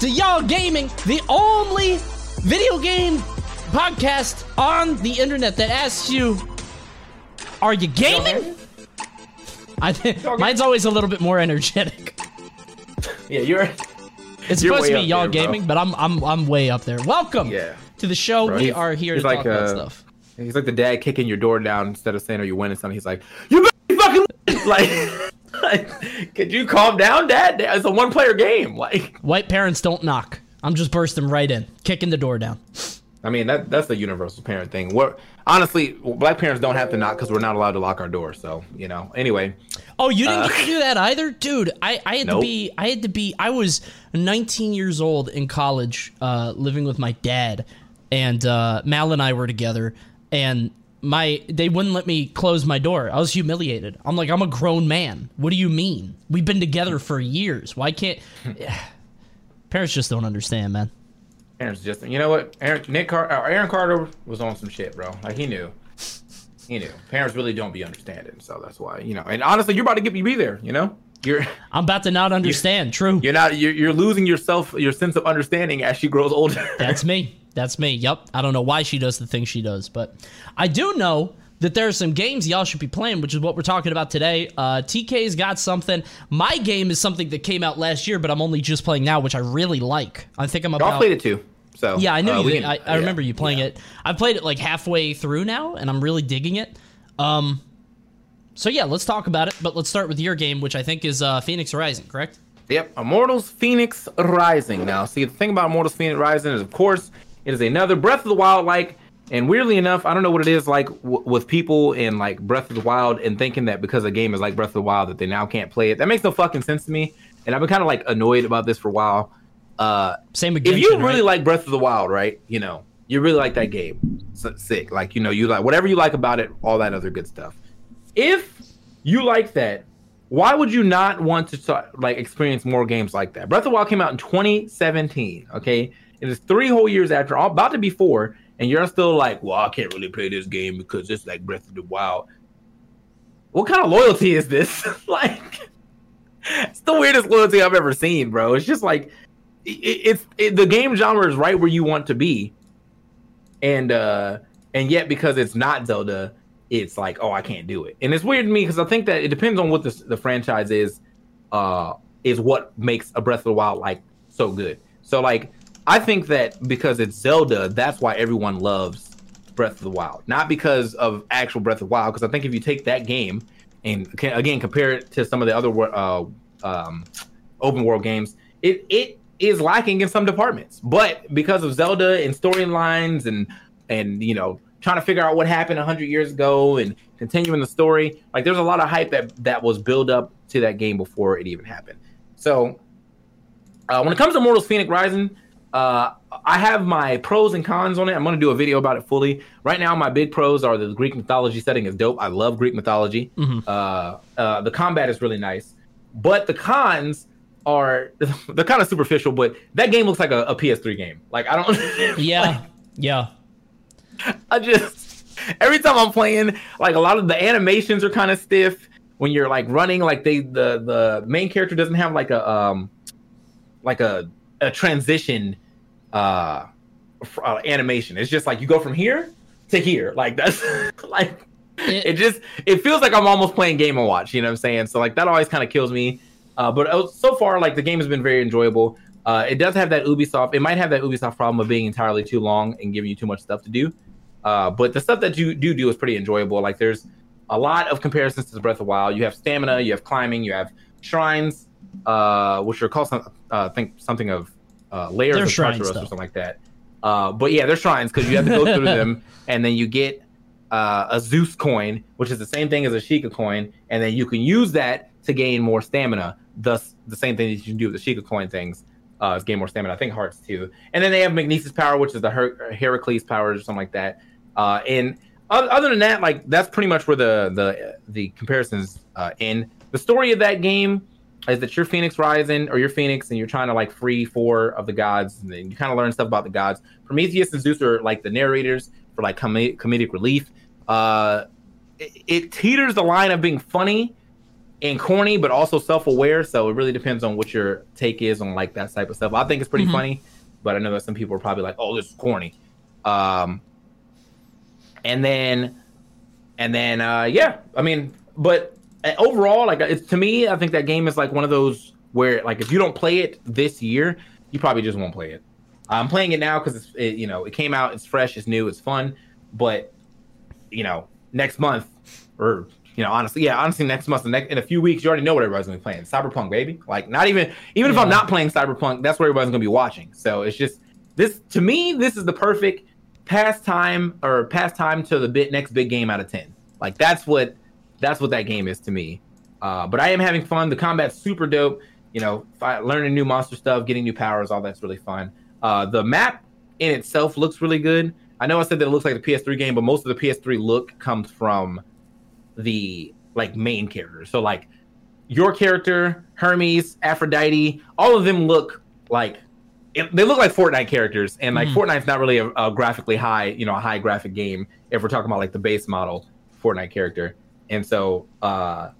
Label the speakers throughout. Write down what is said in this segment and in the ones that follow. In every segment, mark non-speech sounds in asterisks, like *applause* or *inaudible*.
Speaker 1: To Y'all Gaming, the only video game podcast on the internet that asks you, "Are you gaming?" I think mine's always a little bit more energetic.
Speaker 2: Yeah, you're.
Speaker 1: It's
Speaker 2: You're
Speaker 1: supposed to be Y'all
Speaker 2: there, bro.
Speaker 1: Gaming, but I'm I'm I'm way up there. Welcome
Speaker 3: Yeah.
Speaker 1: To the show.
Speaker 3: Bro,
Speaker 1: we are here to
Speaker 3: he's
Speaker 1: talk
Speaker 3: like,
Speaker 1: about
Speaker 3: uh,
Speaker 1: stuff.
Speaker 3: He's like the dad kicking your door down instead of saying, "Are you winning something?" He's like, "You better fucking *laughs* like, *laughs* like, could you calm down, Dad? It's a one-player game. Like,
Speaker 1: White parents don't knock. I'm just bursting right in, kicking the door down.
Speaker 3: I mean, that that's the universal parent thing. What honestly, black parents don't have to knock because we're not allowed to lock our doors. So you know. Anyway,
Speaker 1: Oh, you didn't get to do that either, dude. I, I had to be I had to be I was 19 years old in college, uh, living with my dad, and uh, Mal and I were together, and my they wouldn't let me close my door. I was humiliated. I'm like, I'm a grown man. What do you mean? We've been together for years. Why can't? *laughs* Parents just don't understand, man.
Speaker 3: parents just you know what? Aaron, Nick Car- Aaron Carter was on some shit, bro. Like he knew. He knew. Parents really don't be understanding, so that's why you know. And honestly, you're about to get me be there. You know, you're *laughs*
Speaker 1: I'm about to not understand. True.
Speaker 3: you're not you're, you're losing yourself your sense of understanding as she grows older.
Speaker 1: That's me. *laughs* That's me. Yep. I don't know why she does the things she does, but I do know that there are some games y'all should be playing, which is what we're talking about today. Uh, TK's got something. My game is something that came out last year, but I'm only just playing now, which I really like. I think I'm
Speaker 3: Y'all played it too. So
Speaker 1: Yeah, I knew
Speaker 3: uh,
Speaker 1: you
Speaker 3: can-
Speaker 1: I, I
Speaker 3: yeah,
Speaker 1: remember you playing
Speaker 3: yeah.
Speaker 1: it. I've played it like halfway through now, and I'm really digging it. Um, so yeah, let's talk about it. But let's start with your game, which I think is uh, Fenyx Rising, correct?
Speaker 3: Yep, Immortals Fenyx Rising. Now, see, the thing about Immortals Fenyx Rising is, of course, it is another Breath of the Wild like. And weirdly enough, I don't know what it is like w- with people in like Breath of the Wild and thinking that because a game is like Breath of the Wild that they now can't play it. That makes no fucking sense to me. And I've been kind of like annoyed about this for a while. Uh,
Speaker 1: Same with
Speaker 3: if you really
Speaker 1: right?
Speaker 3: like Breath of the Wild, right? You know, you really like that game. Sick. Like, you know, you like whatever you like about it, all that other good stuff. If you like that, why would you not want to like experience more games like that? Breath of the Wild came out in 2017. Okay, it is three whole years after, about to be four, and you're still like, well, I can't really play this game because it's like Breath of the Wild. what kind of loyalty is this? *laughs* like, it's the weirdest loyalty I've ever seen, bro. It's just like, it, it's it, the game genre is right where you want to be, and uh, and yet because it's not Zelda, it's like, oh, I can't do it, and it's weird to me because I think that it depends on what the the franchise is, uh, is what makes a Breath of the Wild like so good. So like, I think that because it's Zelda, that's why everyone loves Breath of the Wild, not because of actual Breath of the Wild. Because I think if you take that game and can, again compare it to some of the other uh, um, open world games, it it is lacking in some departments. But because of Zelda and storylines and and you know trying to figure out what happened 100 years ago and continuing the story, like there's a lot of hype that that was built up to that game before it even happened. So uh, when it comes to Immortals Fenyx Rising, uh, I have my pros and cons on it. I'm going to do a video about it fully. Right now, my big pros are the Greek mythology setting is dope. I love Greek mythology. Mm-hmm. Uh, uh, the combat is really nice, but the cons are *laughs* they're kind of superficial. But that game looks like a, a PS3 game. Like I don't. *laughs*
Speaker 1: yeah, like, yeah. *laughs*
Speaker 3: I just every time I'm playing, like a lot of the animations are kind of stiff when you're like running. Like they the the main character doesn't have like a um like a a transition uh, uh, animation. It's just like you go from here to here. Like that's *laughs* like it, it, just it feels like I'm almost playing Game and Watch. You know what I'm saying? So like that always kind of kills me. Uh, but uh, so far, like the game has been very enjoyable. Uh, it does have that Ubisoft. It might have that Ubisoft problem of being entirely too long and giving you too much stuff to do. Uh, but the stuff that you do do is pretty enjoyable. Like there's a lot of comparisons to the Breath of the Wild. You have stamina, you have climbing, you have shrines, uh, which are called some, uh, think something of uh, layers they're of shrines, or something like that. Uh, but yeah, they're shrines because you have to go through them, *laughs* and then you get uh, a Zeus coin, which is the same thing as a Sheikah coin, and then you can use that to gain more stamina. Thus, the same thing that you can do with the Sheikah coin things uh, is gain more stamina. I think hearts too. And then they have Magnesis power, which is the Her- Heracles power or something like that. Uh, and other than that, like that's pretty much where the the the comparisons uh, end. The story of that game is that you're Fenyx Rising or you're Fenyx and you're trying to like free four of the gods and then you kind of learn stuff about the gods. Prometheus and Zeus are like the narrators for like com- comedic relief. Uh, it, it teeters the line of being funny and corny, but also self-aware. So it really depends on what your take is on like that type of stuff. I think it's pretty mm-hmm. funny, but I know that some people are probably like, "Oh, this is corny." Um, and then, and then, uh, yeah, I mean, but Uh, overall, like it's to me, I think that game is like one of those where like if you don't play it this year, you probably just won't play it. I'm playing it now because it's it, you know it came out, it's fresh, it's new, it's fun, but you know next month or you know honestly, yeah, honestly next month, next, in a few weeks, you already know what everybody's gonna be playing. Cyberpunk, baby. Like not even even yeah. if I'm not playing Cyberpunk, that's what everybody's gonna be watching. So it's just this to me, this is the perfect pastime or pastime to the bit next big game out of ten. Like that's what that's what that game is to me. Uh, but I am having fun. The combat's super dope. You know, learning new monster stuff, getting new powers, all that's really fun. Uh, the map in itself looks really good. I know I said that it looks like the PS3 game, but most of the PS3 look comes from the like main characters. So like your character, Hermes, Aphrodite, all of them look like it, they look like Fortnite characters, and like mm. Fortnite's not really a, a, graphically high, you know, a high graphic game. If we're talking about like the base model Fortnite character, and so, uh,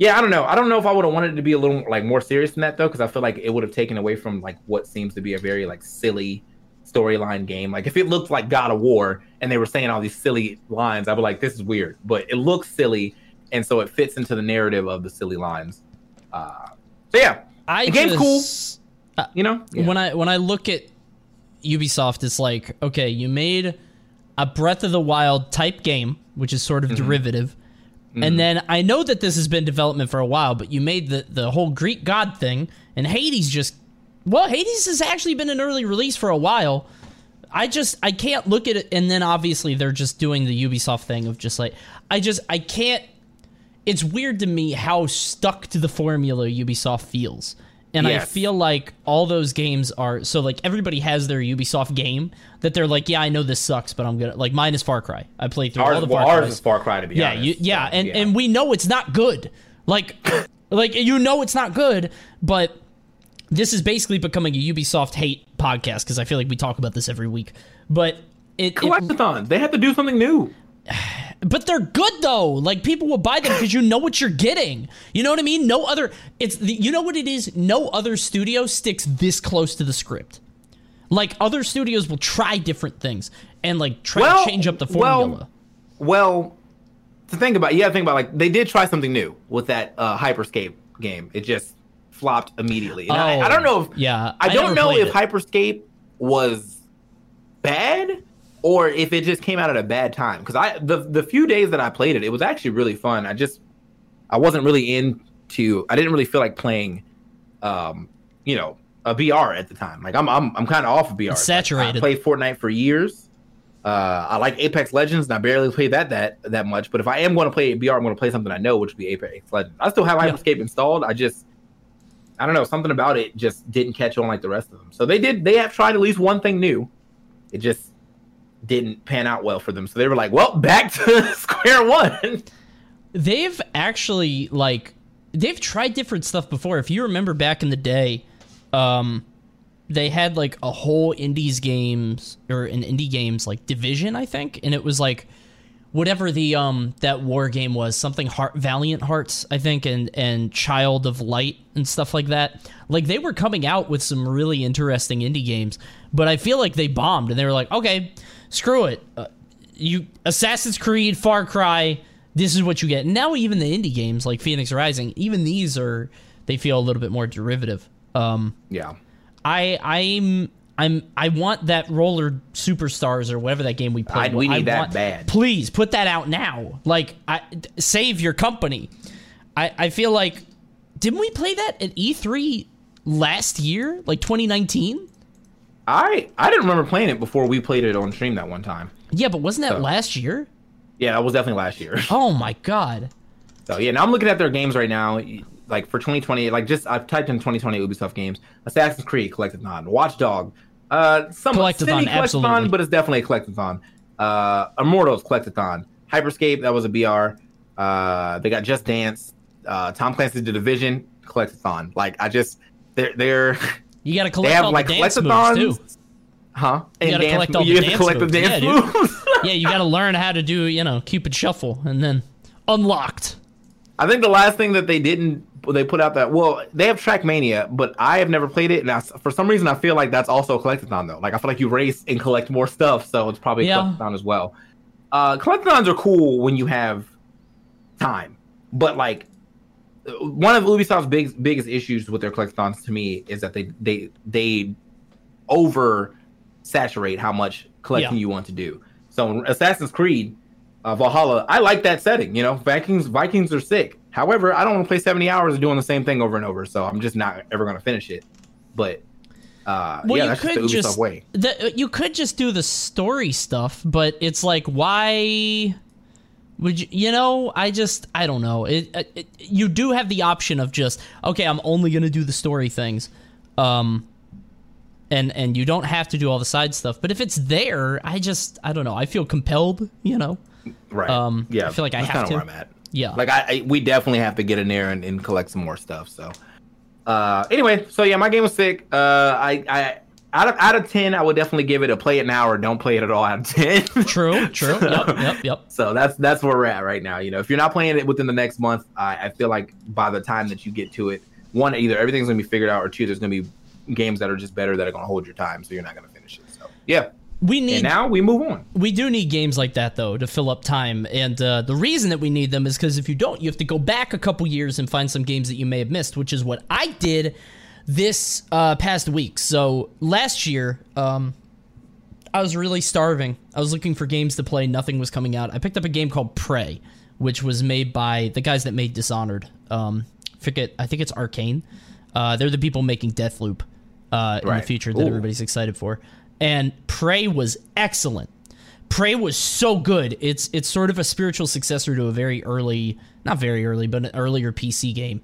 Speaker 3: yeah, I don't know. I don't know if I would have wanted it to be a little like more serious than that though, because I feel like it would have taken away from like what seems to be a very like silly storyline game. Like if it looked like God of War and they were saying all these silly lines, I'd be like, this is weird. But it looks silly, and so it fits into the narrative of the silly lines. Uh, so yeah, I the game's just, cool. Uh, you know,
Speaker 1: yeah. when I when I look at Ubisoft, it's like okay, you made a Breath of the Wild type game, which is sort of mm-hmm. derivative Mm. And then I know that this has been development for a while, but you made the the whole Greek god thing, and Hades just well, Hades has actually been an early release for a while. I just I can't look at it, and then obviously they're just doing the Ubisoft thing of just like I just I can't. It's weird to me how stuck to the formula Ubisoft feels. And yes. I feel like all those games are so like everybody has their Ubisoft game that they're like, yeah, I know this sucks, but I'm gonna like mine is Far Cry. I played through
Speaker 3: ours,
Speaker 1: all the Far
Speaker 3: well, ours is Far Cry to be
Speaker 1: yeah,
Speaker 3: honest.
Speaker 1: You, yeah, so, and yeah. and we know it's not good. Like, *coughs* like you know it's not good, but this is basically becoming a Ubisoft hate podcast because I feel like we talk about this every week. But it
Speaker 3: collectathon, they have to do something new. *sighs*
Speaker 1: But they're good though. Like people will buy them because you know what you're getting. You know what I mean? No other. It's the, you know what it is. No other studio sticks this close to the script. Like other studios will try different things and like try
Speaker 3: Well,
Speaker 1: to change up the
Speaker 3: well,
Speaker 1: formula.
Speaker 3: Well, to think about, to think about like they did try something new with that uh, Hyperscape game. It just flopped immediately. And I,
Speaker 1: Oh,
Speaker 3: I don't know if
Speaker 1: yeah,
Speaker 3: I
Speaker 1: I
Speaker 3: don't know if
Speaker 1: it.
Speaker 3: Hyperscape was bad or if it just came out at a bad time. Because I the the few days that I played it, it was actually really fun. I just I wasn't really into. I didn't really feel like playing, um, you know, a BR at the time. Like I'm I'm I'm kind of off of BR.
Speaker 1: It's saturated.
Speaker 3: I played Fortnite for years. Uh, I like Apex Legends, and I barely play that that that much. But if I am going to play BR, I'm going to play something I know, which would be Apex Legends. I still have
Speaker 1: Yeah.
Speaker 3: Hyperscape installed. I just, I don't know, something about it just didn't catch on like the rest of them. So they did. They have tried at least one thing new. It just didn't pan out well for them. So they were like, "Well, back to *laughs* square one."
Speaker 1: they've actually like they've tried different stuff before. If you remember back in the day, um, they had like a whole indies games or an indie games like division, I think, and it was like whatever the um that war game was, something Heart Valiant Hearts, I think, and and Child of Light and stuff like that. Like they were coming out with some really interesting indie games, but I feel like they bombed and they were like, okay, screw it, uh, you Assassin's Creed, Far Cry, this is what you get. Now even the indie games like Fenyx Rising, even these are they feel a little bit more derivative. Um,
Speaker 3: Yeah.
Speaker 1: I I'm I'm I want that roller superstars or whatever that game we played.
Speaker 3: I- we need that
Speaker 1: want-
Speaker 3: bad.
Speaker 1: Please put that out now. Like I save your company. I I feel like didn't we play that at E3 last year, like 2019?
Speaker 3: I I didn't remember playing it before we played it on stream that one time.
Speaker 1: Yeah, but wasn't that
Speaker 3: So-
Speaker 1: last year?
Speaker 3: Yeah, that was definitely last year. *laughs*
Speaker 1: Oh my god.
Speaker 3: So yeah, now I'm looking at their games right now. Like for 2020, like just I've typed in 2020 Ubisoft games: Assassin's Creed Collectathon, Watchdog, uh, some
Speaker 1: Collectathon, absolutely.
Speaker 3: but it's definitely a collectathon. Uh, Immortals Collectathon, Hyperscape that was a BR. Uh, they got Just Dance, uh, Tom Clancy's The Division Collectathon. Like I just they're they're *laughs*
Speaker 1: You got to
Speaker 3: they
Speaker 1: collect
Speaker 3: have
Speaker 1: all
Speaker 3: like
Speaker 1: the dance moves too.
Speaker 3: huh?
Speaker 1: You gotta
Speaker 3: dance-
Speaker 1: collect all the dance
Speaker 3: collect the
Speaker 1: moves.
Speaker 3: dance
Speaker 1: Yeah,
Speaker 3: moves. *laughs* *laughs*
Speaker 1: yeah, you got to learn how to do, you know, Cupid shuffle and then unlocked.
Speaker 3: I think the last thing that they didn't they put out that well they have Trackmania, but I have never played it, and I, for some reason I feel like that's also a collectathon though. Like I feel like you race and collect more stuff, so it's probably a
Speaker 1: Yeah.
Speaker 3: collectathon as well. Uh, collectathons are cool when you have time, but like one of Ubisoft's big biggest issues with their collectathons to me is that they they they over saturate how much collecting
Speaker 1: Yeah.
Speaker 3: you want to do. So in Assassin's Creed uh, Valhalla, I like that setting. You know, Vikings Vikings are sick. However, I don't want to play 70 hours of doing the same thing over and over, so I'm just not ever going to finish it. But uh,
Speaker 1: Well,
Speaker 3: yeah,
Speaker 1: you
Speaker 3: that's
Speaker 1: could
Speaker 3: just
Speaker 1: just
Speaker 3: way.
Speaker 1: The, you could just do the story stuff, but it's like, why would you? You know, I just, I don't know. It, it, it- you do have the option of just, okay, I'm only gonna do the story things, um, and and you don't have to do all the side stuff. But if it's there, I just, I don't know. I feel compelled. You know,
Speaker 3: Right.
Speaker 1: um,
Speaker 3: yeah,
Speaker 1: I feel like I
Speaker 3: that's
Speaker 1: have to.
Speaker 3: where I'm at.
Speaker 1: yeah.
Speaker 3: Like I, I, we definitely have to get in there and, and collect some more stuff. So, uh, anyway, so yeah, my game was sick. Uh, I, I out of out of ten, I would definitely give it a play it now or don't play it at all out of ten. *laughs*
Speaker 1: true, true. yep, yep, yep.
Speaker 3: So that's that's where we're at right now. You know, if you're not playing it within the next month, I, I feel like by the time that you get to it, one either everything's gonna be figured out, or two, there's gonna be games that are just better that are gonna hold your time, so you're not gonna finish it. So yeah.
Speaker 1: We
Speaker 3: And
Speaker 1: need
Speaker 3: now we move on.
Speaker 1: we do need games like that though to fill up time and uh, the reason that we need them is because if you don't you have to go back a couple years and find some games that you may have missed which is what i did this uh, past week. So last year um, i was really starving. I was looking for games to play. Nothing was coming out. I picked up a game called prey which was made by the guys that made dishonored. Um, forget i think it's Arkane. Uh, they're the people making deathloop uh, in the future that
Speaker 3: Ooh.
Speaker 1: everybody's excited for. And prey was excellent. Prey was so good. It's it's sort of a spiritual successor to a very early, not very early, but an earlier PC game,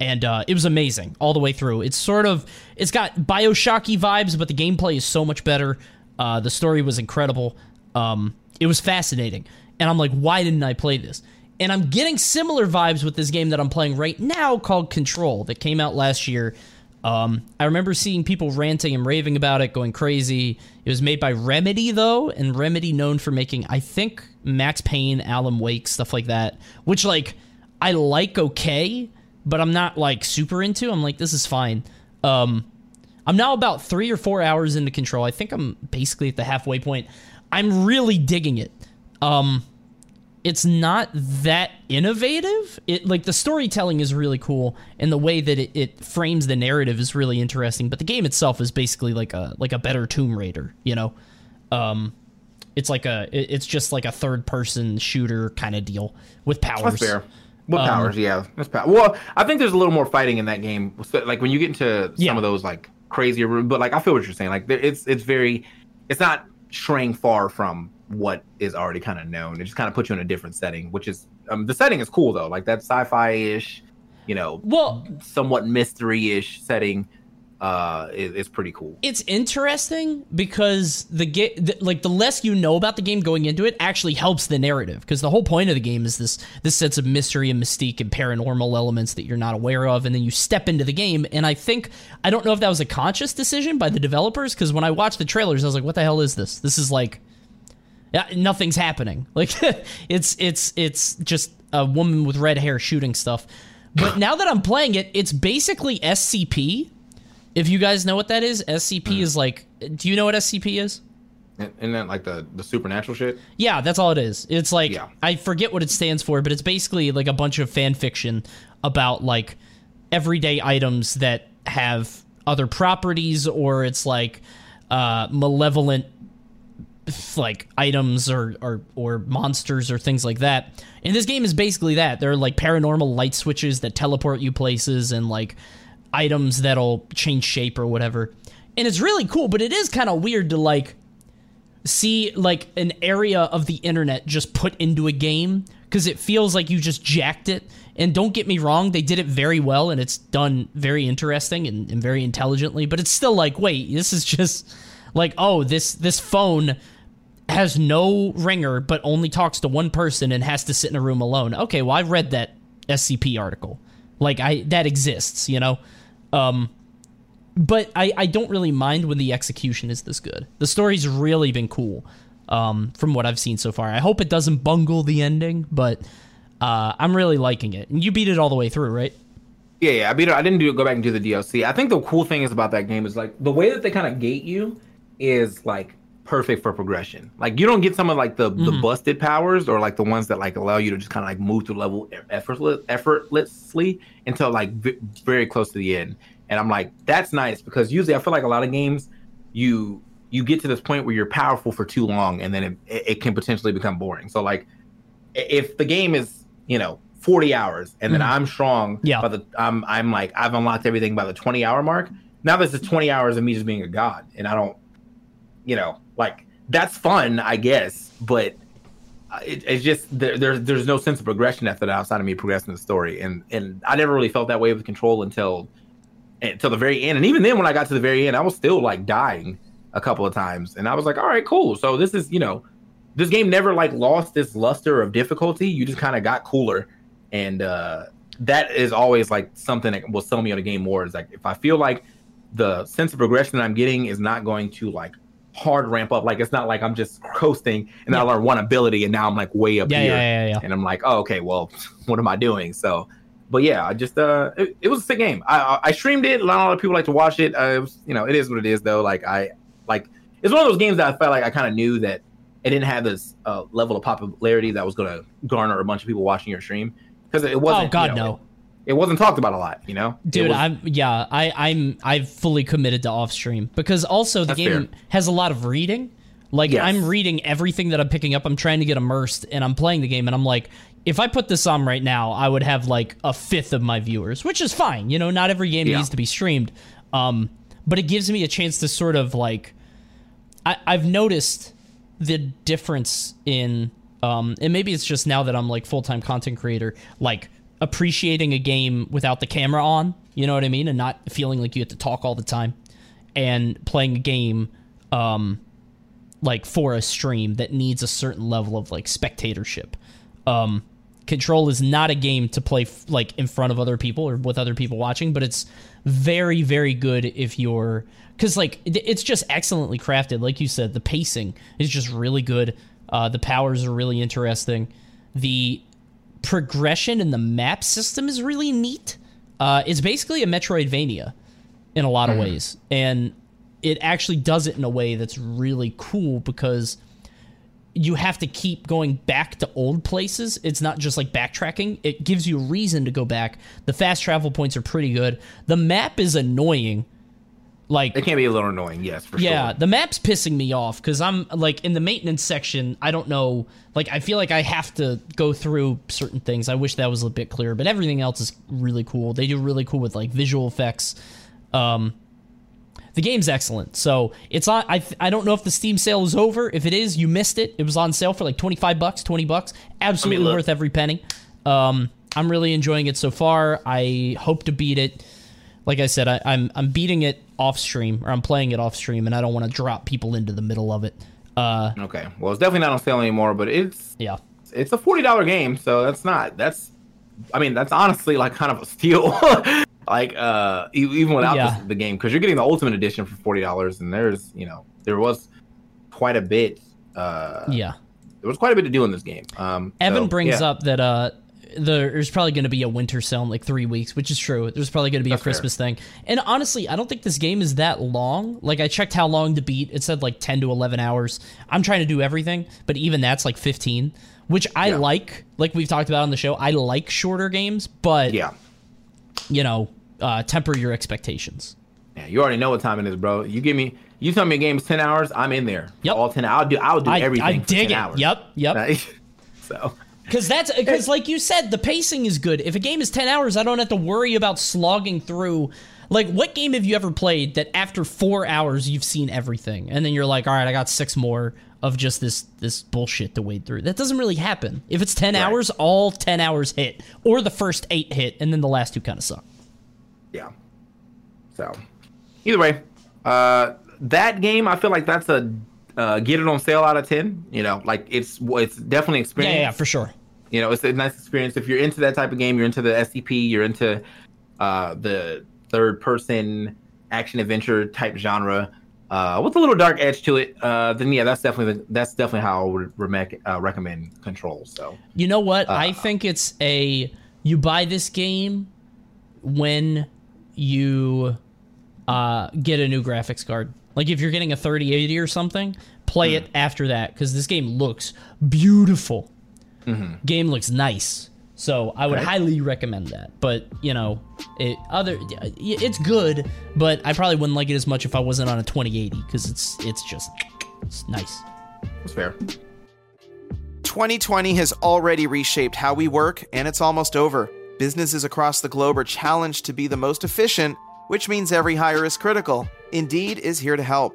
Speaker 1: and uh, it was amazing all the way through. It's sort of it's got Bioshocky vibes, but the gameplay is so much better. Uh, the story was incredible. Um, it was fascinating, and I'm like, why didn't I play this? And I'm getting similar vibes with this game that I'm playing right now called Control that came out last year. Um, I remember seeing people ranting and raving about it, going crazy. It was made by Remedy though, and Remedy known for making I think Max Payne, Alan Wake, stuff like that, which like I like okay, but I'm not like super into. I'm like this is fine. Um, I'm now about three or four hours into Control. I think I'm basically at the halfway point. I'm really digging it. Um, it's not that innovative. It like the storytelling is really cool, and the way that it, it frames the narrative is really interesting. But the game itself is basically like a like a better Tomb Raider. You know, um, it's like a it's just like a third person shooter kind of deal with powers.
Speaker 3: That's fair. With
Speaker 1: Um,
Speaker 3: powers, yeah, that's power. Well, I think there's a little more fighting in that game. So, Like when you get into some
Speaker 1: Yeah.
Speaker 3: of those like crazier, but like I feel what you're saying. Like there- it's it's very, it's not straying far from what is already kind of known. It just kind of puts you in a different setting, which is um, the setting is cool though. Like that sci-fi ish, you know,
Speaker 1: Well,
Speaker 3: somewhat mystery ish setting, uh, is, is pretty cool.
Speaker 1: it's interesting because the game like the less you know about the game going into it actually helps the narrative because the whole point of the game is this this sense of mystery and mystique and paranormal elements that you're not aware of and then you step into the game and i think i don't know if that was a conscious decision by the developers because when i watched the trailers i was like what the hell is this this is like nothing's happening. *laughs* Like it's it's it's just a woman with red hair shooting stuff. But now that I'm playing it, it's basically SCP. If you guys know what that is, SCP is like do you know what SCP is?
Speaker 3: And, and then like the the supernatural shit.
Speaker 1: Yeah, that's all it is. It's like
Speaker 3: Yeah.
Speaker 1: I forget what it stands for, but it's basically like a bunch of fan fiction about like everyday items that have other properties or it's like uh malevolent like items or, or or monsters or things like that. And this game is basically that. There are like paranormal light switches that teleport you places and like items that'll change shape or whatever. And it's really cool, but it is kind of weird to like see like an area of the internet just put into a game because it feels like you just jacked it. And don't get me wrong, they did it very well and it's done very interesting and, and very intelligently, but it's still like, wait, this is just like, oh, this this phone has no ringer but only talks to one person and has to sit in a room alone. Okay, well I read that SCP article. Like I that exists, you know. Um but I, I don't really mind when the execution is this good. The story's really been cool um, from what I've seen so far. I hope it doesn't bungle the ending, but uh, I'm really liking it. And you beat it all the way through, right?
Speaker 3: Yeah, yeah. I beat it. I didn't do go back and do the DLC. I think the cool thing is about that game is like the way that they kind of gate you is like perfect for progression. Like you don't get some of like the the mm-hmm. busted powers or like the ones that like allow you to just kind of like move through level effortless effortlessly until like v- very close to the end. And I'm like, that's nice because usually I feel like a lot of games you you get to this point where you're powerful for too long and then it, it can potentially become boring. So like if the game is you know 40 hours and then mm-hmm. i'm strong
Speaker 1: Yeah.
Speaker 3: by the i'm i'm like i've unlocked everything by the 20 hour mark now this is 20 hours of me just being a god and i don't you know like that's fun i guess but uh, it, it's just there, there's there's no sense of progression after that outside of me progressing the story and and i never really felt that way with control until until the very end and even then when i got to the very end i was still like dying a couple of times and i was like all right cool so this is you know this game never like lost this luster of difficulty. You just kind of got cooler, and uh, that is always like something that will sell me on a game more. Is like if I feel like the sense of progression that I'm getting is not going to like hard ramp up. Like it's not like I'm just coasting and then I learn one ability and now I'm like way up
Speaker 1: Yeah,
Speaker 3: here,
Speaker 1: yeah, yeah, yeah.
Speaker 3: and I'm like, oh okay, well, *laughs* what am I doing? So. But yeah, I just uh, it, it was a sick game. I, I I streamed it. A lot of people like to watch it. Uh, it was, you know, it is what it is though. Like I like it's one of those games that I felt like I kind of knew that it didn't have this uh, level of popularity that was going to garner a bunch of people watching your stream because it wasn't.
Speaker 1: Oh God,
Speaker 3: you know,
Speaker 1: no.
Speaker 3: It, it wasn't talked about a lot, you know.
Speaker 1: Dude,
Speaker 3: was-
Speaker 1: I'm yeah, I I'm I've fully committed to off stream because also the game
Speaker 3: fair.
Speaker 1: has a lot of reading. Like
Speaker 3: Yes.
Speaker 1: I'm reading everything that I'm picking up. I'm trying to get immersed and I'm playing the game and I'm like if I put this on right now, I would have like a fifth of my viewers, which is fine. You know, not every game
Speaker 3: Yeah.
Speaker 1: needs to be streamed. Um, but it gives me a chance to sort of like I, I've noticed the difference in um and maybe it's just now that I'm like full-time content creator like appreciating a game without the camera on you know what I mean and not feeling like you have to talk all the time and playing a game um like for a stream that needs a certain level of like spectatorship um Control is not a game to play f- like in front of other people or with other people watching, but it's very very good if you're because like it's just excellently crafted. Like you said, the pacing is just really good. Uh, the powers are really interesting. The progression in the map system is really neat. Uh, it's basically a Metroidvania in a lot of ways, and it actually does it in a way that's really cool because you have to keep going back to old places. It's not just like backtracking. It gives you a reason to go back. The fast travel points are pretty good. The map is annoying. Like
Speaker 3: It can be a little annoying, yes, for
Speaker 1: yeah,
Speaker 3: sure.
Speaker 1: the map's pissing me off because I'm like in the maintenance section. I don't know. Like, I feel like I have to go through certain things. I wish that was a bit clearer, but everything else is really cool. They do really cool with like visual effects. Um, the game's excellent. So it's on. I I don't know if the Steam sale is over. If it is, you missed it. It was on sale for like twenty five bucks, twenty bucks. Absolutely worth every penny. Um, I'm really enjoying it so far. I hope to beat it. Like I said, I, I'm I'm beating it off stream, or I'm playing it off stream, and I don't want to drop people into the middle of it. Uh,
Speaker 3: Okay. Well, it's definitely not on sale anymore, but it's
Speaker 1: yeah,
Speaker 3: it's a forty dollar game, so that's not that's. I mean, that's honestly like kind of a steal. *laughs* like uh, even without
Speaker 1: Yeah.
Speaker 3: the, the game, because you're getting the ultimate edition for forty dollars, and there's you know there was quite a bit. Uh,
Speaker 1: yeah.
Speaker 3: there was quite a bit to do in this game. Um,
Speaker 1: Evan
Speaker 3: so,
Speaker 1: brings
Speaker 3: yeah.
Speaker 1: up that uh, there's probably going to be a winter sale in like three weeks, which is true. There's probably going to be
Speaker 3: That's
Speaker 1: a
Speaker 3: fair.
Speaker 1: Christmas thing. And honestly, I don't think this game is that long. Like I checked how long to beat. It said like 10 to 11 hours. I'm trying to do everything, but even that's like 15, which I
Speaker 3: Yeah.
Speaker 1: like. Like we've talked about on the show, I like shorter games, but
Speaker 3: Yeah.
Speaker 1: you know, uh, temper your expectations.
Speaker 3: Yeah, you already know what time it is, bro. You give me, you tell me a game is ten hours, I'm in there.
Speaker 1: Yep.
Speaker 3: All ten. I'll do. I'll do
Speaker 1: I,
Speaker 3: everything.
Speaker 1: I dig
Speaker 3: 10
Speaker 1: it.
Speaker 3: Hours.
Speaker 1: Yep, yep. *laughs*
Speaker 3: so
Speaker 1: Because that's because, like you said, the pacing is good. If a game is ten hours, I don't have to worry about slogging through. Like, what game have you ever played that after four hours you've seen everything, and then you're like, all right, I got six more of just this this bullshit to wade through? That doesn't really happen. If it's ten
Speaker 3: Right.
Speaker 1: hours, all ten hours hit, or the first eight hit, and then the last two kind of suck.
Speaker 3: yeah. So either way, uh, that game I feel like that's a uh, get it on sale out of ten. You know, like it's it's definitely
Speaker 1: Yeah,
Speaker 3: experience.
Speaker 1: yeah, yeah, for sure.
Speaker 3: You know, it's a nice experience if you're into that type of game. You're into the SCP. You're into uh, the third person action adventure type genre uh, with a little dark edge to it. Uh, then yeah, that's definitely the, that's definitely how I would remec- uh, recommend Control. So
Speaker 1: You know what?
Speaker 3: Uh,
Speaker 1: I think it's a you buy this game when you uh, get a new graphics card. Like if you're getting a 3080 or something, play it after that because this game looks beautiful. Game looks nice. So I would
Speaker 3: Okay.
Speaker 1: highly recommend that. But you know, it other it's good, but I probably wouldn't like it as much if I wasn't on a 2080 because it's it's just it's nice.
Speaker 3: that's fair.
Speaker 4: 2020 has already reshaped how we work, and it's almost over. Businesses across the globe are challenged to be the most efficient, which means every hire is critical. Indeed is here to help.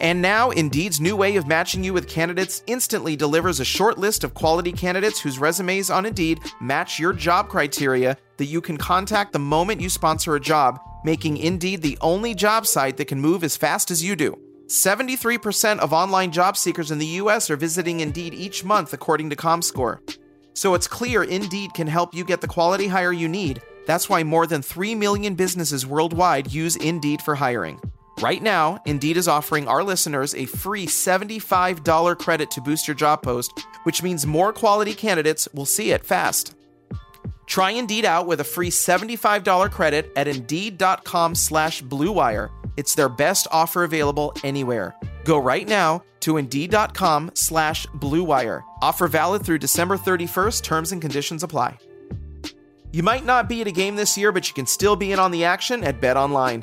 Speaker 4: And now, Indeed's new way of matching you with candidates instantly delivers a short list of quality candidates whose resumes on Indeed match your job criteria that you can contact the moment you sponsor a job, making Indeed the only job site that can move as fast as you do. 73% of online job seekers in the US are visiting Indeed each month, according to ComScore. So it's clear Indeed can help you get the quality hire you need. That's why more than 3 million businesses worldwide use Indeed for hiring. Right now, Indeed is offering our listeners a free $75 credit to boost your job post, which means more quality candidates will see it fast. Try Indeed out with a free $75 credit at Indeed.com slash BlueWire. It's their best offer available anywhere. Go right now to Indeed.com slash BlueWire. Offer valid through December 31st. Terms and conditions apply. You might not be at a game this year, but you can still be in on the action at BetOnline.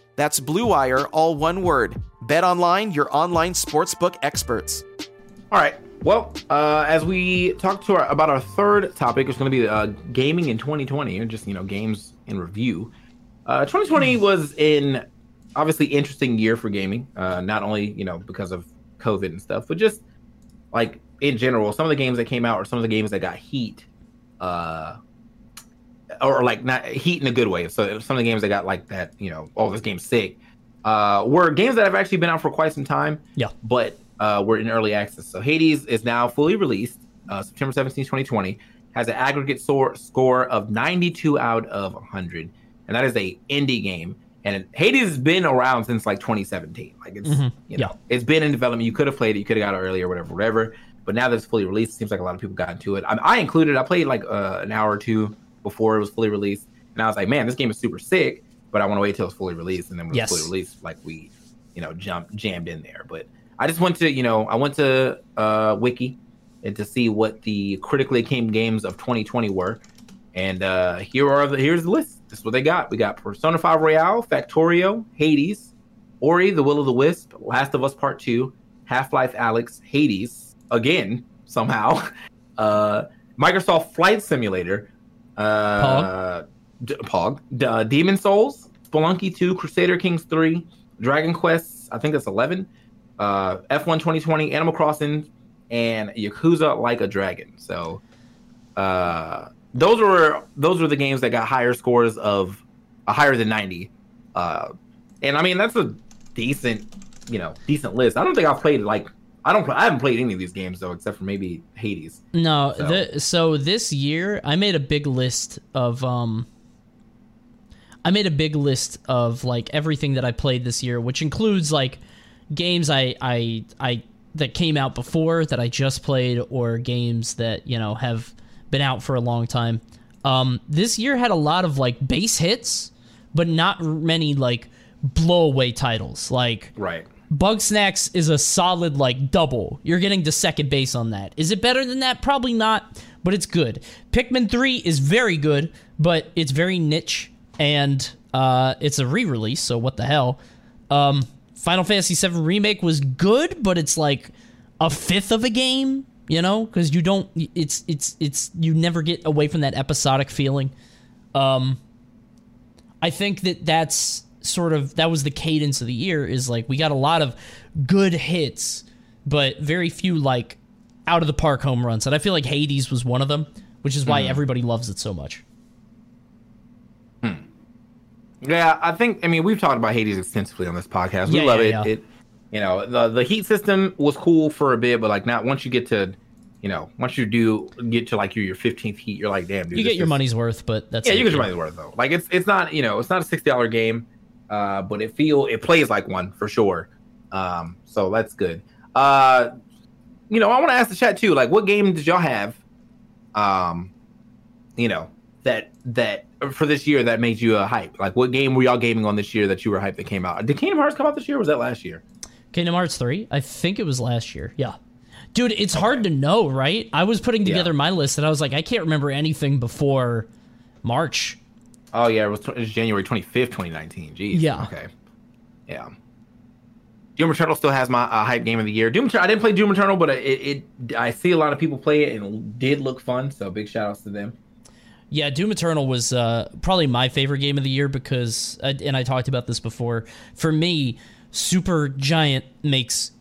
Speaker 4: That's Blue Wire, all one word. Bet online, your online sportsbook experts.
Speaker 3: All right. Well, uh, as we talk to our, about our third topic, it's going to be uh, gaming in 2020, or just you know games in review. Uh, 2020 was an obviously interesting year for gaming. Uh, not only you know because of COVID and stuff, but just like in general, some of the games that came out or some of the games that got heat, uh, or like not heat in a good way. So some of the games that got like that, you know, oh this game's sick, uh, were games that have actually been out for quite some time.
Speaker 1: Yeah.
Speaker 3: But uh, we're in early access. So Hades is now fully released, uh, September 17, 2020. Has an aggregate score score of 92 out of 100, and that is a indie game. And Hades has been around since like 2017. Like it's
Speaker 1: Mhm.
Speaker 3: you know
Speaker 1: Yeah.
Speaker 3: it's been in development. You could have played it, you could have got it earlier, whatever, whatever. But now that it's fully released, it seems like a lot of people got into it. I, I included. I played like uh, an hour or two before it was fully released, and I was like, man, this game is super sick. But I want to wait till it's fully released, and then when
Speaker 1: Yes.
Speaker 3: it's fully released, like we, you know, jump jammed in there. But I just went to, you know, I went to uh, Wiki and to see what the critically acclaimed games of 2020 were, and uh, here are the here's the list. This is what they got. We got Persona 5 Royal, Factorio, Hades, Ori, The Will of the Wisp, Last of Us Part 2, Half Life Alyx, Hades, again, somehow, *laughs* uh, Microsoft Flight Simulator, uh, D- Pog, D- uh, Demon Souls, Spelunky 2, Crusader Kings 3, Dragon Quest, I think that's 11, uh, F1 2020, Animal Crossing, and Yakuza Like a Dragon. So, uh, those were those were the games that got higher scores of uh, higher than 90 uh and i mean that's a decent you know decent list. I don't think i've played like i don't i haven't played any of these games though except for maybe hades
Speaker 1: No,
Speaker 3: So-
Speaker 1: the, so this year I made a big list of um I made a big list of like everything that I played this year, which includes like games I I I that came out before that I just played or games that, you know, have been out for a long time. Um this year had a lot of like base hits, but not many like blowaway titles. Like
Speaker 3: right
Speaker 1: Bugsnax is a solid like double. You're getting to second base on that. Is it better than that? Probably not, but it's good. Pikmin 3 is very good, but it's very niche and uh, it's a re-release, so what the hell? Um, Final Fantasy 7 remake was good, but it's like a fifth of a game, you know, because you don't. It's it's it's you never get away from that episodic feeling. Um, I think that that's sort of that was the cadence of the year is like we got a lot of good hits but very few like out of the park home runs and I feel like Hades was one of them which is why everybody loves it so much. Hmm.
Speaker 3: yeah i think i mean we've talked about hades extensively on this podcast we
Speaker 1: Yeah,
Speaker 3: love
Speaker 1: yeah,
Speaker 3: it
Speaker 1: yeah.
Speaker 3: it you know the the heat system was cool for a bit but like not once you get to you know once you do get to like your, your 15th heat you're like damn dude
Speaker 1: You get your
Speaker 3: is-
Speaker 1: money's worth but that's
Speaker 3: Yeah, you get your money's worth though. Like it's it's not you know it's not a sixty dollar game, uh, but it feel it plays like one for sure. Um, so that's good. Uh, you know, I want to ask the chat too. Like, what game did y'all have? Um, you know that that for this year that made you a hype. Like, what game were y'all gaming on this year that you were hyped that came out? Did Kingdom Hearts come out this year? or Was that last year?
Speaker 1: Kingdom Hearts 3? I think it was last year. Yeah. Dude, it's hard to know, right? I was putting
Speaker 3: Yeah.
Speaker 1: together my list and I was like I can't remember anything before March.
Speaker 3: Oh yeah, it was, it was January twenty fifth, twenty nineteen. Jeez.
Speaker 1: Yeah.
Speaker 3: Okay. Yeah. Doom Eternal still has my uh, hype game of the year. Doom Eternal, I didn't play Doom Eternal, but it, it I see a lot of people play it and it did look fun. So big shout outs to them.
Speaker 1: Yeah, Doom Eternal was uh, probably my favorite game of the year because, uh, and I talked about this before. For me, Super Giant makes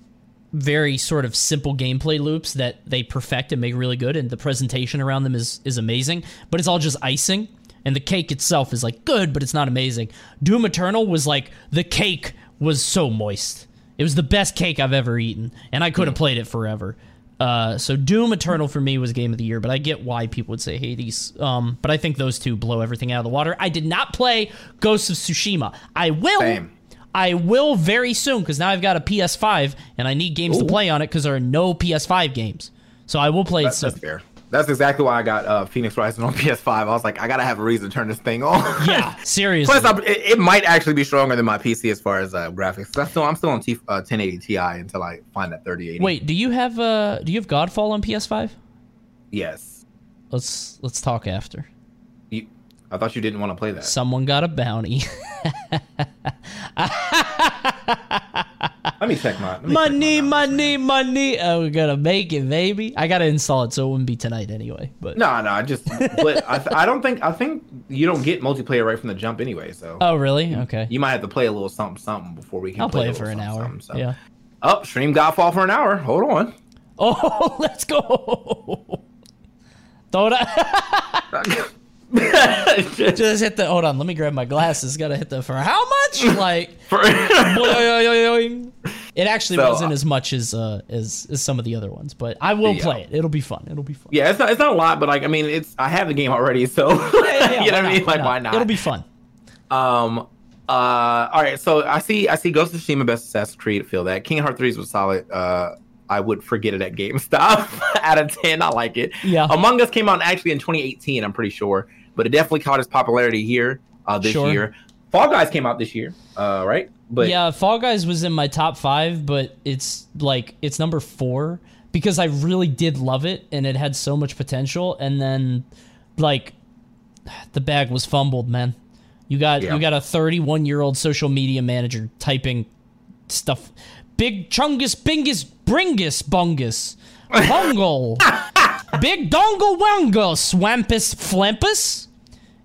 Speaker 1: very sort of simple gameplay loops that they perfect and make really good, and the presentation around them is is amazing. But it's all just icing, and the cake itself is like good, but it's not amazing. Doom Eternal was like the cake was so moist. It was the best cake I've ever eaten, and I could have played it forever. Uh, so Doom Eternal for me was game of the year, but I get why people would say Hades. Um, but I think those two blow everything out of the water. I did not play Ghosts of Tsushima. I will.
Speaker 3: Same.
Speaker 1: I will very soon because now I've got a PS5 and I need games to play on it because there are no PS5 games. So I will play it soon.
Speaker 3: that's fair. That's exactly why I got uh, Fenyx Rising on *laughs* PS5. I was like, I gotta have a reason to turn this thing on. *laughs*
Speaker 1: Yeah, seriously.
Speaker 3: Plus, it, it might actually be stronger than my PC as far as uh, graphics. I'm still, I'm still on T, uh, 1080 Ti until I find that 3080.
Speaker 1: Wait, do you have uh do you have Godfall on PS5?
Speaker 3: Yes.
Speaker 1: Let's let's talk after.
Speaker 3: You, I thought you didn't want to play that.
Speaker 1: Someone got a bounty. *laughs*
Speaker 3: Let me check my. Me check
Speaker 1: money,
Speaker 3: my
Speaker 1: money, money. Oh, we're gonna make it, baby. I gotta install it, so it wouldn't be tonight anyway. But
Speaker 3: No, no, I just. But I, th- I don't think. I think you don't get multiplayer right from the jump anyway. So
Speaker 1: oh, really? Okay.
Speaker 3: you might have to play a little something, something before we can.
Speaker 1: I'll play
Speaker 3: a
Speaker 1: it for an hour.
Speaker 3: something, so.
Speaker 1: Yeah.
Speaker 3: Oh, stream Godfall for an hour. Hold on.
Speaker 1: Oh, *laughs* let's go. *laughs* Throw it. *laughs* Just hit the. Hold on. Let me grab my glasses. Gotta hit the for how much? *laughs* Like.
Speaker 3: For-
Speaker 1: boing. it actually
Speaker 3: So,
Speaker 1: wasn't
Speaker 3: uh,
Speaker 1: as much as uh as, as some of the other ones, but I will
Speaker 3: Yeah.
Speaker 1: play it. It'll be fun. It'll be fun.
Speaker 3: yeah, it's not. It's not a lot, but like, I mean, it's. I have the game already, so *laughs*
Speaker 1: Yeah,
Speaker 3: you know what I mean.
Speaker 1: not?
Speaker 3: Like, why not?
Speaker 1: It'll be fun.
Speaker 3: Um. Uh. All right. So I see. I see. Ghost of Tsushima best Assassin's Creed. Feel that. Kingdom Hearts Three was solid. Uh. I would forget it at GameStop. *laughs* out of ten, I like it.
Speaker 1: Yeah.
Speaker 3: Among Us came out actually in 2018. I'm pretty sure, but it definitely caught its popularity here uh, this
Speaker 1: Sure.
Speaker 3: year. Fall Guys came out this year. Uh. Right. But
Speaker 1: yeah, Fall Guys was in my top five, but it's like it's number four because I really did love it and it had so much potential. And then, like, *sighs* the bag was fumbled, man. You got
Speaker 3: Yeah.
Speaker 1: you got a 31 year old social media manager typing stuff. Big chungus bingus bringus bungus *laughs* bungle big dongle wangle swampus flampus.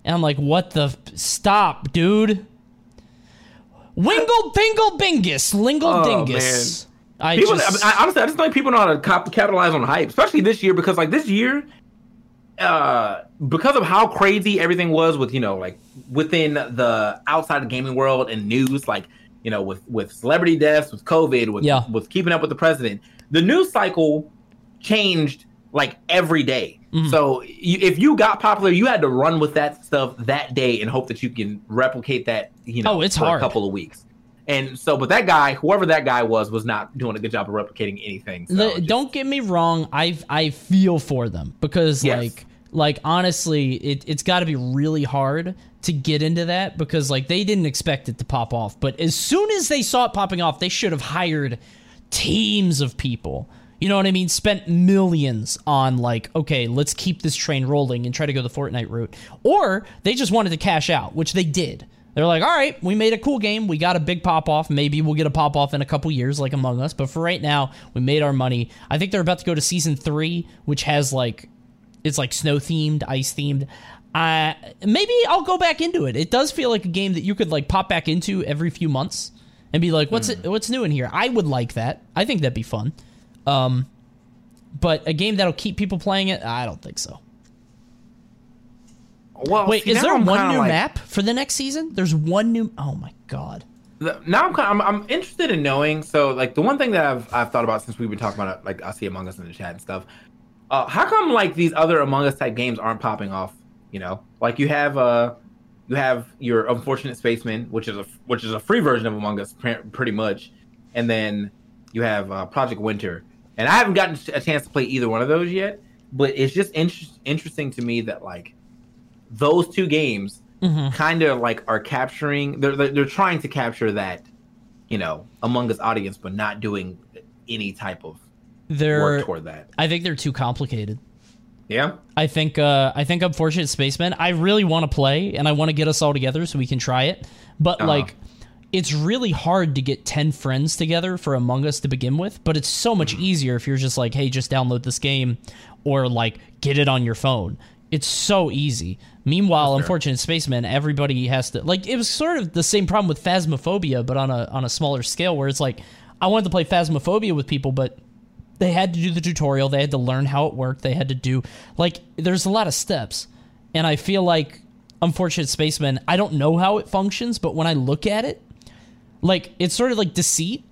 Speaker 1: And I'm like, what the? f- Stop, dude. Wingle bingle bingus, lingle
Speaker 3: Oh,
Speaker 1: dingus. I
Speaker 3: People,
Speaker 1: just,
Speaker 3: I, I, honestly, I just think people know how to cap- capitalize on hype, especially this year because like this year, uh, because of how crazy everything was with you know like within the outside of gaming world and news, like you know with with celebrity deaths, with COVID, with
Speaker 1: Yeah.
Speaker 3: with keeping up with the president, the news cycle changed like every day.
Speaker 1: Mm-hmm.
Speaker 3: So you, if you got popular, you had to run with that stuff that day and hope that you can replicate that. You know,
Speaker 1: Oh, it's
Speaker 3: for
Speaker 1: hard.
Speaker 3: a couple of weeks. And so, but that guy, whoever that guy was, was not doing a good job of replicating anything. So
Speaker 1: The-
Speaker 3: just-
Speaker 1: don't get me wrong. I I feel for them because
Speaker 3: Yes.
Speaker 1: like like honestly, it it's got to be really hard to get into that because like they didn't expect it to pop off. But as soon as they saw it popping off, they should have hired teams of people. You know what I mean? Spent millions on like, okay, let's keep this train rolling and try to go the Fortnite route. Or they just wanted to cash out, which they did. They're like, all right, we made a cool game. We got a big pop off. Maybe we'll get a pop off in a couple years, like Among Us. But for right now, we made our money. I think they're about to go to season three, which has like, it's like snow themed, ice themed. Uh, maybe I'll go back into it. It does feel like a game that you could like pop back into every few months and be like, what's it, what's new in here? I would like that. I think that'd be fun. Um, but a game that'll keep people playing it, I don't think so.
Speaker 3: well,
Speaker 1: Wait,
Speaker 3: see,
Speaker 1: is there
Speaker 3: I'm
Speaker 1: one new
Speaker 3: like-
Speaker 1: map for the next season? There's one new. Oh my god.
Speaker 3: the- Now I'm, kind I'm I'm interested in knowing. So, like the one thing that I've I've thought about since we've been talking about it, like I see Among Us in the chat and stuff. Uh, how come like these other Among Us type games aren't popping off? You know, like you have uh, you have your Unfortunate Spaceman, which is a which is a free version of Among Us, pre- pretty much, and then you have uh, Project Winter. And I haven't gotten a chance to play either one of those yet, but it's just inter- interesting to me that like those two games kind of like are capturing they're, they're they're trying to capture that you know among us audience but not doing any type of
Speaker 1: They're.
Speaker 3: work toward that
Speaker 1: I think they're too complicated.
Speaker 3: yeah
Speaker 1: I think. Uh, I think Unfortunate Spaceman. I really want to play, and I want to get us all together so we can try it. But
Speaker 3: Uh-huh.
Speaker 1: like, it's really hard to get ten friends together for Among Us to begin with. But it's so much mm-hmm. easier if you're just like, hey, just download this game, or like get it on your phone. It's so easy. Meanwhile, Unfortunate Spaceman, everybody has to like. It was sort of the same problem with Phasmophobia, but on a on a smaller scale, where it's like I wanted to play Phasmophobia with people, but they had to do the tutorial they had to learn how it worked they had to do like there's a lot of steps and i feel like unfortunate spaceman i don't know how it functions but when i look at it like it's sort of like deceit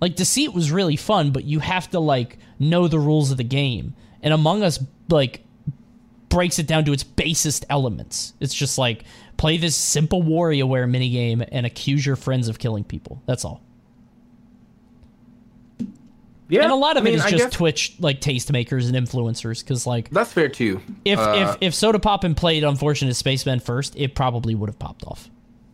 Speaker 1: like deceit was really fun but you have to like know the rules of the game and among us like breaks it down to its basest elements it's just like play this simple WarioWare minigame and accuse your friends of killing people that's all
Speaker 3: Yeah,
Speaker 1: and a lot of
Speaker 3: I mean,
Speaker 1: it is
Speaker 3: I
Speaker 1: just
Speaker 3: guess-
Speaker 1: Twitch like tastemakers and influencers because like
Speaker 3: That's fair too.
Speaker 1: if
Speaker 3: Uh,
Speaker 1: if if Sodapoppin played Unfortunate Spaceman first, it probably would have popped off.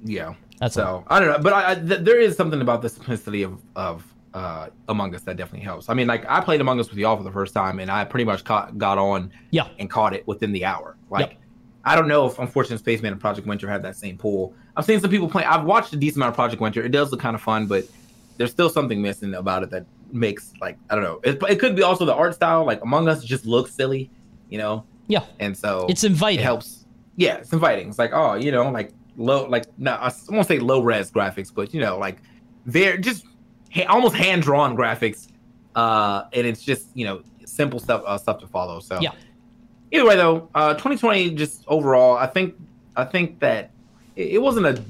Speaker 3: Yeah.
Speaker 1: That's
Speaker 3: so. I don't know, but I, I, th- there is something about the simplicity of of uh, Among Us that definitely helps. I mean, like I played Among Us with y'all for the first time, and I pretty much caught, got on
Speaker 1: Yeah.
Speaker 3: and caught it within the hour. Like,
Speaker 1: Yep.
Speaker 3: I don't know if Unfortunate Spaceman and Project Winter have that same pool. I've seen some people play. I've watched a decent amount of Project Winter. It does look kind of fun, but there's still something missing about it that makes like I don't know. It, it could be also the art style. Like Among Us just looks silly, you know,
Speaker 1: Yeah,
Speaker 3: and so
Speaker 1: it's inviting.
Speaker 3: it helps. Yeah, it's inviting. It's like, oh, you know, like low, like no, I won't say low res graphics, but you know, like they're just ha- almost hand drawn graphics, uh, and it's just you know simple stuff, uh, stuff to follow. So
Speaker 1: Yeah.
Speaker 3: Either way, though, uh, 2020 just overall, I think, I think that it, it wasn't a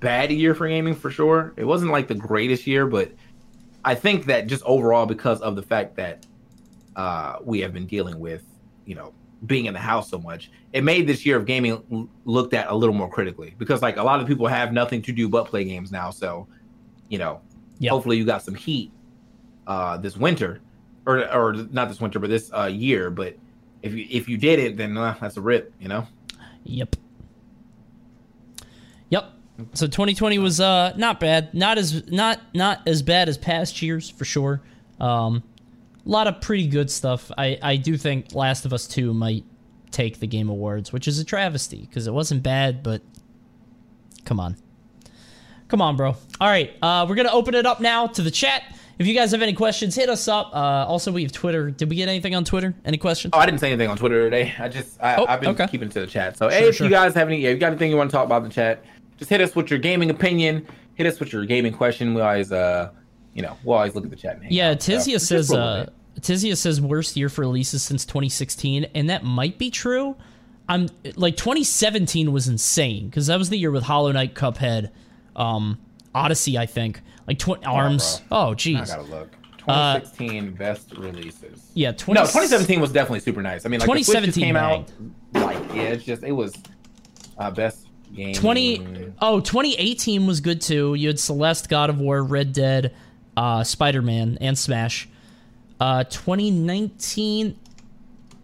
Speaker 3: bad year for gaming for sure. It wasn't like the greatest year, but I think that just overall because of the fact that uh, we have been dealing with, you know, being in the house so much, it made this year of gaming looked at a little more critically because like a lot of people have nothing to do but play games now. So, you know,
Speaker 1: Yeah.
Speaker 3: hopefully you got some heat uh, this winter, or or not this winter, but this uh, year. But if you if you did it, then uh, that's a rip, you know.
Speaker 1: Yep. Yep. So 2020 was uh not bad. Not as not not as bad as past years for sure. Um a lot of pretty good stuff. I I do think Last of Us 2 might take the game awards, which is a travesty because it wasn't bad, but come on. Come on, bro. All right, uh, we're gonna open it up now to the chat. If you guys have any questions, hit us up. Uh, also, we have Twitter. Did we get anything on Twitter? Any questions?
Speaker 3: Oh, I didn't say anything on Twitter today. I just I,
Speaker 1: Oh,
Speaker 3: I've been
Speaker 1: okay.
Speaker 3: keeping to the chat. So hey, if
Speaker 1: sure.
Speaker 3: you guys have any, yeah, if you got anything you want to talk about in the chat, just hit us with your gaming opinion. Hit us with your gaming question. We always uh, you know, we'll always look at the chat.
Speaker 1: Yeah,
Speaker 3: out. So,
Speaker 1: Tizia
Speaker 3: just
Speaker 1: says
Speaker 3: for a little
Speaker 1: uh. Tizia says worst year for releases since 2016, and that might be true. I'm like 2017 was insane because that was the year with Hollow Knight, Cuphead, um, Odyssey, I think. Like tw- Arms. Oh,
Speaker 3: I
Speaker 1: jeez.
Speaker 3: gotta look. 2016 best releases.
Speaker 1: Yeah, 20,
Speaker 3: No, 2017 was definitely super nice. I mean, like the Switch just
Speaker 1: 2017
Speaker 3: came out. Like, yeah, it's just it was uh, best game.
Speaker 1: 20 oh 2018 was good too you had celeste god of war red dead uh spider-man and smash. Uh 2019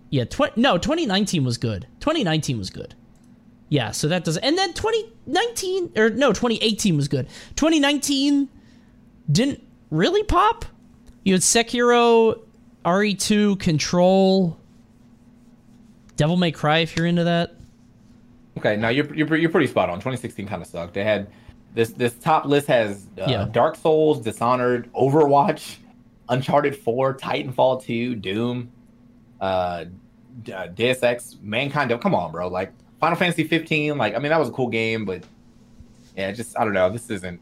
Speaker 1: yeah tw- no 2019 was good. 2019 was good. Yeah so that does and then 2019 or no 2018 was good. 2019 didn't really pop. You had sekiro re2 control devil may cry if you're into that.
Speaker 3: Okay, now you're you're you're pretty spot on. 2016 kind of sucked. They had this this top list has uh,
Speaker 1: Yeah.
Speaker 3: Dark Souls, Dishonored, Overwatch, Uncharted 4, Titanfall 2, Doom, uh, uh, Deus Ex, Mankind. Come on, bro. Like Final Fantasy 15. Like I mean, that was a cool game, but yeah, just I don't know. This isn't.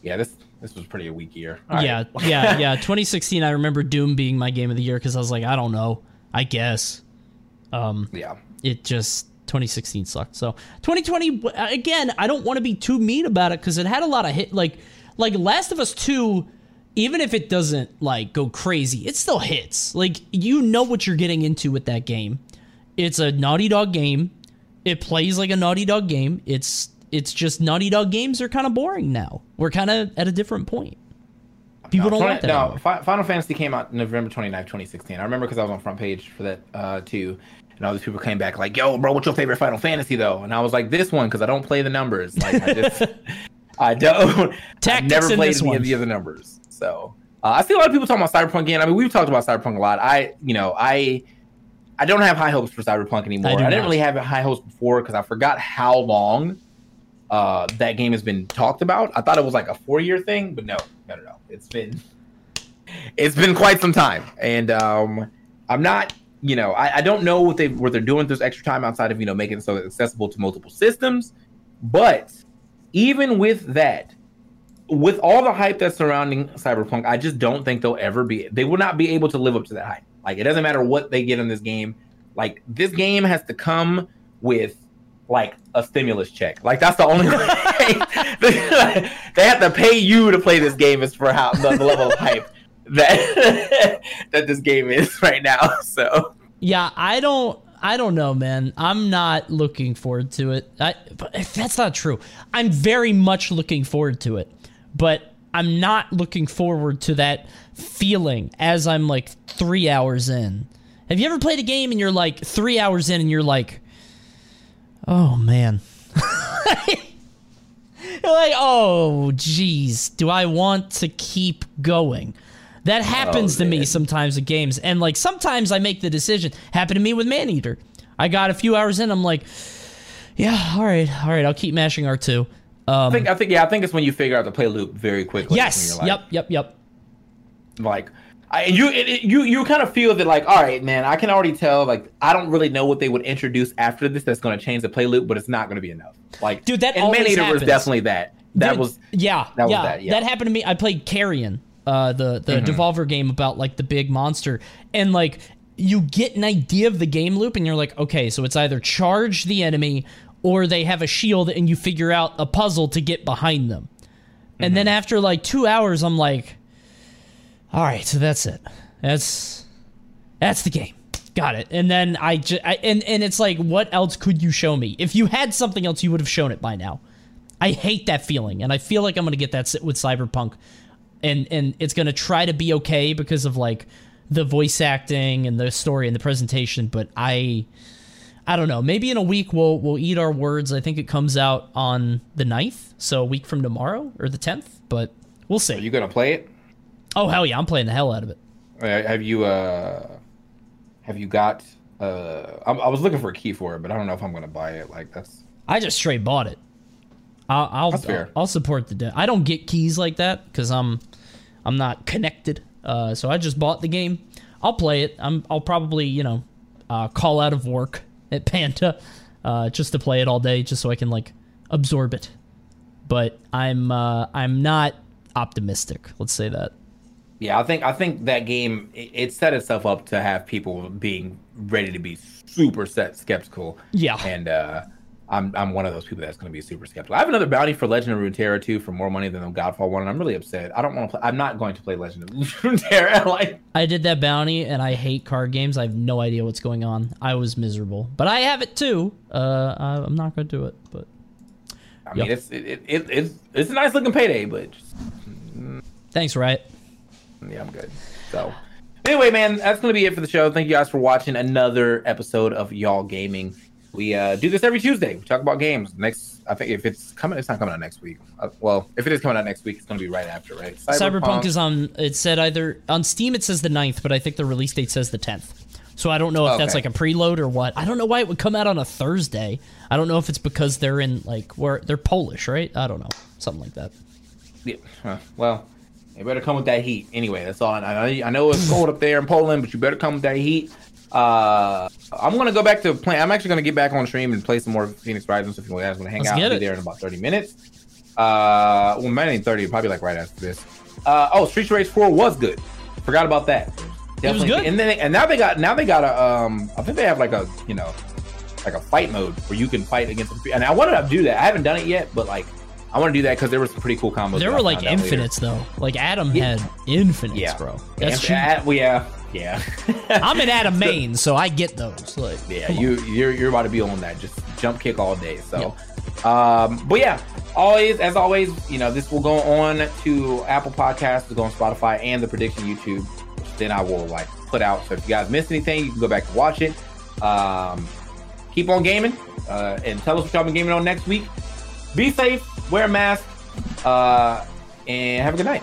Speaker 3: Yeah, this this was pretty a weak year. All right.
Speaker 1: Yeah, yeah, *laughs* yeah. 2016, I remember Doom being my game of the year because I was like, I don't know. I guess. Um,
Speaker 3: yeah.
Speaker 1: it just 2016 sucked. So 2020 again, I don't want to be too mean about it because it had a lot of hit. Like, like Last of Us 2, even if it doesn't like go crazy, it still hits. Like you know what you're getting into with that game. It's a Naughty Dog game. It plays like a Naughty Dog game. It's it's just Naughty Dog games are kind of boring now. We're kind of at a different point. People don't
Speaker 3: 20
Speaker 1: like that.
Speaker 3: No,
Speaker 1: anymore.
Speaker 3: Final Fantasy came out November 29th, 2016. I remember because I was on front page for that uh, too. And all these people came back like, "Yo, bro, what's your favorite Final Fantasy though?" And I was like, "This one," because I don't play the numbers. Like, I just, *laughs* I don't. *laughs* I've never
Speaker 1: in
Speaker 3: played any
Speaker 1: one.
Speaker 3: of the other numbers. So uh, I see a lot of people talking about Cyberpunk again. I mean, we've talked about Cyberpunk a lot. I, you know, I, I don't have high hopes for Cyberpunk anymore.
Speaker 1: I
Speaker 3: I, didn't really have high hopes before because I forgot how long uh, that game has been talked about. I thought it was like a four-year thing, but no, no, no, no. It's been *laughs* it's been quite some time, and um, I'm not. You know, I, I don't know what they what they're doing with this extra time outside of you know making it so accessible to multiple systems. But even with that, with all the hype that's surrounding Cyberpunk, I just don't think they'll ever be. They will not be able to live up to that hype. Like it doesn't matter what they get in this game. Like this game has to come with like a stimulus check. Like that's the only *laughs* way *laughs* they have to pay you to play this game is for how the, the level of hype that *laughs* that this game is *laughs* right now. So
Speaker 1: Yeah, I don't. I don't know, man. I'm not looking forward to it. I, that's not true, I'm very much looking forward to it. But I'm not looking forward to that feeling as I'm like three hours in. Have you ever played a game and you're like three hours in and you're like, oh man. *laughs* like, oh geez, do I want to keep going? That happens
Speaker 3: Oh,
Speaker 1: to me sometimes with games. And like sometimes I make the decision. Happened to me with Maneater. I got a few hours in, I'm like, yeah, all right, all right, I'll keep mashing R2.
Speaker 3: I think um, I think yeah, I think it's when you figure out the play loop very quickly.
Speaker 1: Yes.
Speaker 3: when you're like,
Speaker 1: yep, yep, yep.
Speaker 3: like I, you it, it- you you kind of feel that like all right man i can already tell like i don't really know what they would introduce after this that's going to change the play loop but it's not going to be enough like
Speaker 1: Dude, that
Speaker 3: and
Speaker 1: always
Speaker 3: Maneater was
Speaker 1: happens.
Speaker 3: definitely that that
Speaker 1: Dude,
Speaker 3: was
Speaker 1: yeah,
Speaker 3: that was
Speaker 1: yeah,
Speaker 3: that,
Speaker 1: happened to me. I played Carrion, uh, the the
Speaker 3: Mm-hmm.
Speaker 1: Devolver game about like the big monster, and like you get an idea of the game loop, and you're like, okay, so it's either charge the enemy or they have a shield, and you figure out a puzzle to get behind them. And
Speaker 3: Mm-hmm.
Speaker 1: then after like two hours, I'm like, all right, so that's it. That's that's the game. Got it. And then I just and and it's like, what else could you show me? If you had something else, you would have shown it by now. I hate that feeling, and I feel like I'm gonna get that with Cyberpunk, and and it's gonna try to be okay because of like the voice acting and the story and the presentation. But I, I don't know. Maybe in a week we'll we'll eat our words. I think it comes out on the 9th, so a week from tomorrow or the 10th. But we'll see.
Speaker 3: are you going to play it
Speaker 1: oh hell yeah, I'm playing the hell out of it.
Speaker 3: Have you uh have you got uh I, I was looking for a key for it but i don't know if i'm going to buy it like that's
Speaker 1: I just straight bought it. I'll I'll,
Speaker 3: That's fair.
Speaker 1: I'll support the. De- I don't get keys like that because I'm I'm not connected. Uh, so I just bought the game. I'll play it. I'm I'll probably you know uh, call out of work at Panda uh, just to play it all day, just so I can like absorb it. But I'm uh, I'm not optimistic. Let's say that.
Speaker 3: Yeah, I think I think that game it, it set itself up to have people being ready to be super set skeptical.
Speaker 1: Yeah.
Speaker 3: and uh, I'm I'm one of those people that's going to be super skeptical. I have another bounty for Legend of Runeterra too for more money than the Godfall one, and I'm really upset. I don't want to play. I'm not going to play Legend of *laughs* Runeterra. *laughs* like,
Speaker 1: I did that bounty, and I hate card games. I have no idea what's going on. I was miserable, but I have it too. Uh, I- I'm not gonna do it, but
Speaker 3: I mean,
Speaker 1: Yeah.
Speaker 3: it's it, it, it, it's it's a nice looking payday, but just,
Speaker 1: thanks, right?
Speaker 3: yeah, I'm good. So. Anyway, man, that's gonna be it for the show. Thank you guys for watching another episode of Y'all Gaming. We uh, do this every Tuesday. We talk about games. Next, I think if it's coming, it's not coming out next week. Uh, well, if it is coming out next week, it's gonna be right after, right?
Speaker 1: Cyberpunk is on. It said either on Steam it says the 9th, but I think the release date says the 10th. So I don't know if that's like a preload or what. I don't know why it would come out on a Thursday. I don't know if it's because they're in like where they're Polish, right? I don't know, something like that.
Speaker 3: Yeah. huh, Well, you better come with that heat. Anyway, that's all. I, I, I know it's cold up there in Poland, but you better come with that heat. Uh, I'm gonna go back to play. I'm actually gonna get back on stream and play some more Fenyx Rising. So if you guys want to hang
Speaker 1: Let's
Speaker 3: out, I'll be
Speaker 1: it.
Speaker 3: there in about 30 minutes. Uh, well, maybe ain't 30, probably like right after this. Uh, oh, Street Rage 4 was good. Forgot about that. Definitely.
Speaker 1: good.
Speaker 3: And then they, and now they got now they got a um. I think they have like a you know like a fight mode where you can fight against. And I wanted to do that. I haven't done it yet, but like I want to do that because there were some pretty cool combos.
Speaker 1: There were like
Speaker 3: found out later.
Speaker 1: infinites though. Like Adam
Speaker 3: Yeah.
Speaker 1: had infinites,
Speaker 3: Yeah.
Speaker 1: bro. That's cheap.
Speaker 3: uh, well, yeah, yeah. *laughs*
Speaker 1: I'm an Adam main, so I get those. Like,
Speaker 3: yeah,
Speaker 1: on.
Speaker 3: you you're you're about to be on that. Just jump kick all day. So, um, but yeah, always as always, you know, this will go on to Apple Podcasts, go on Spotify, and the Prediction YouTube. Which then I will like put out. So if you guys missed anything, you can go back and watch it. Um, keep on gaming, uh, and tell us what y'all been gaming on next week. Be safe, wear a mask, uh, and have a good night.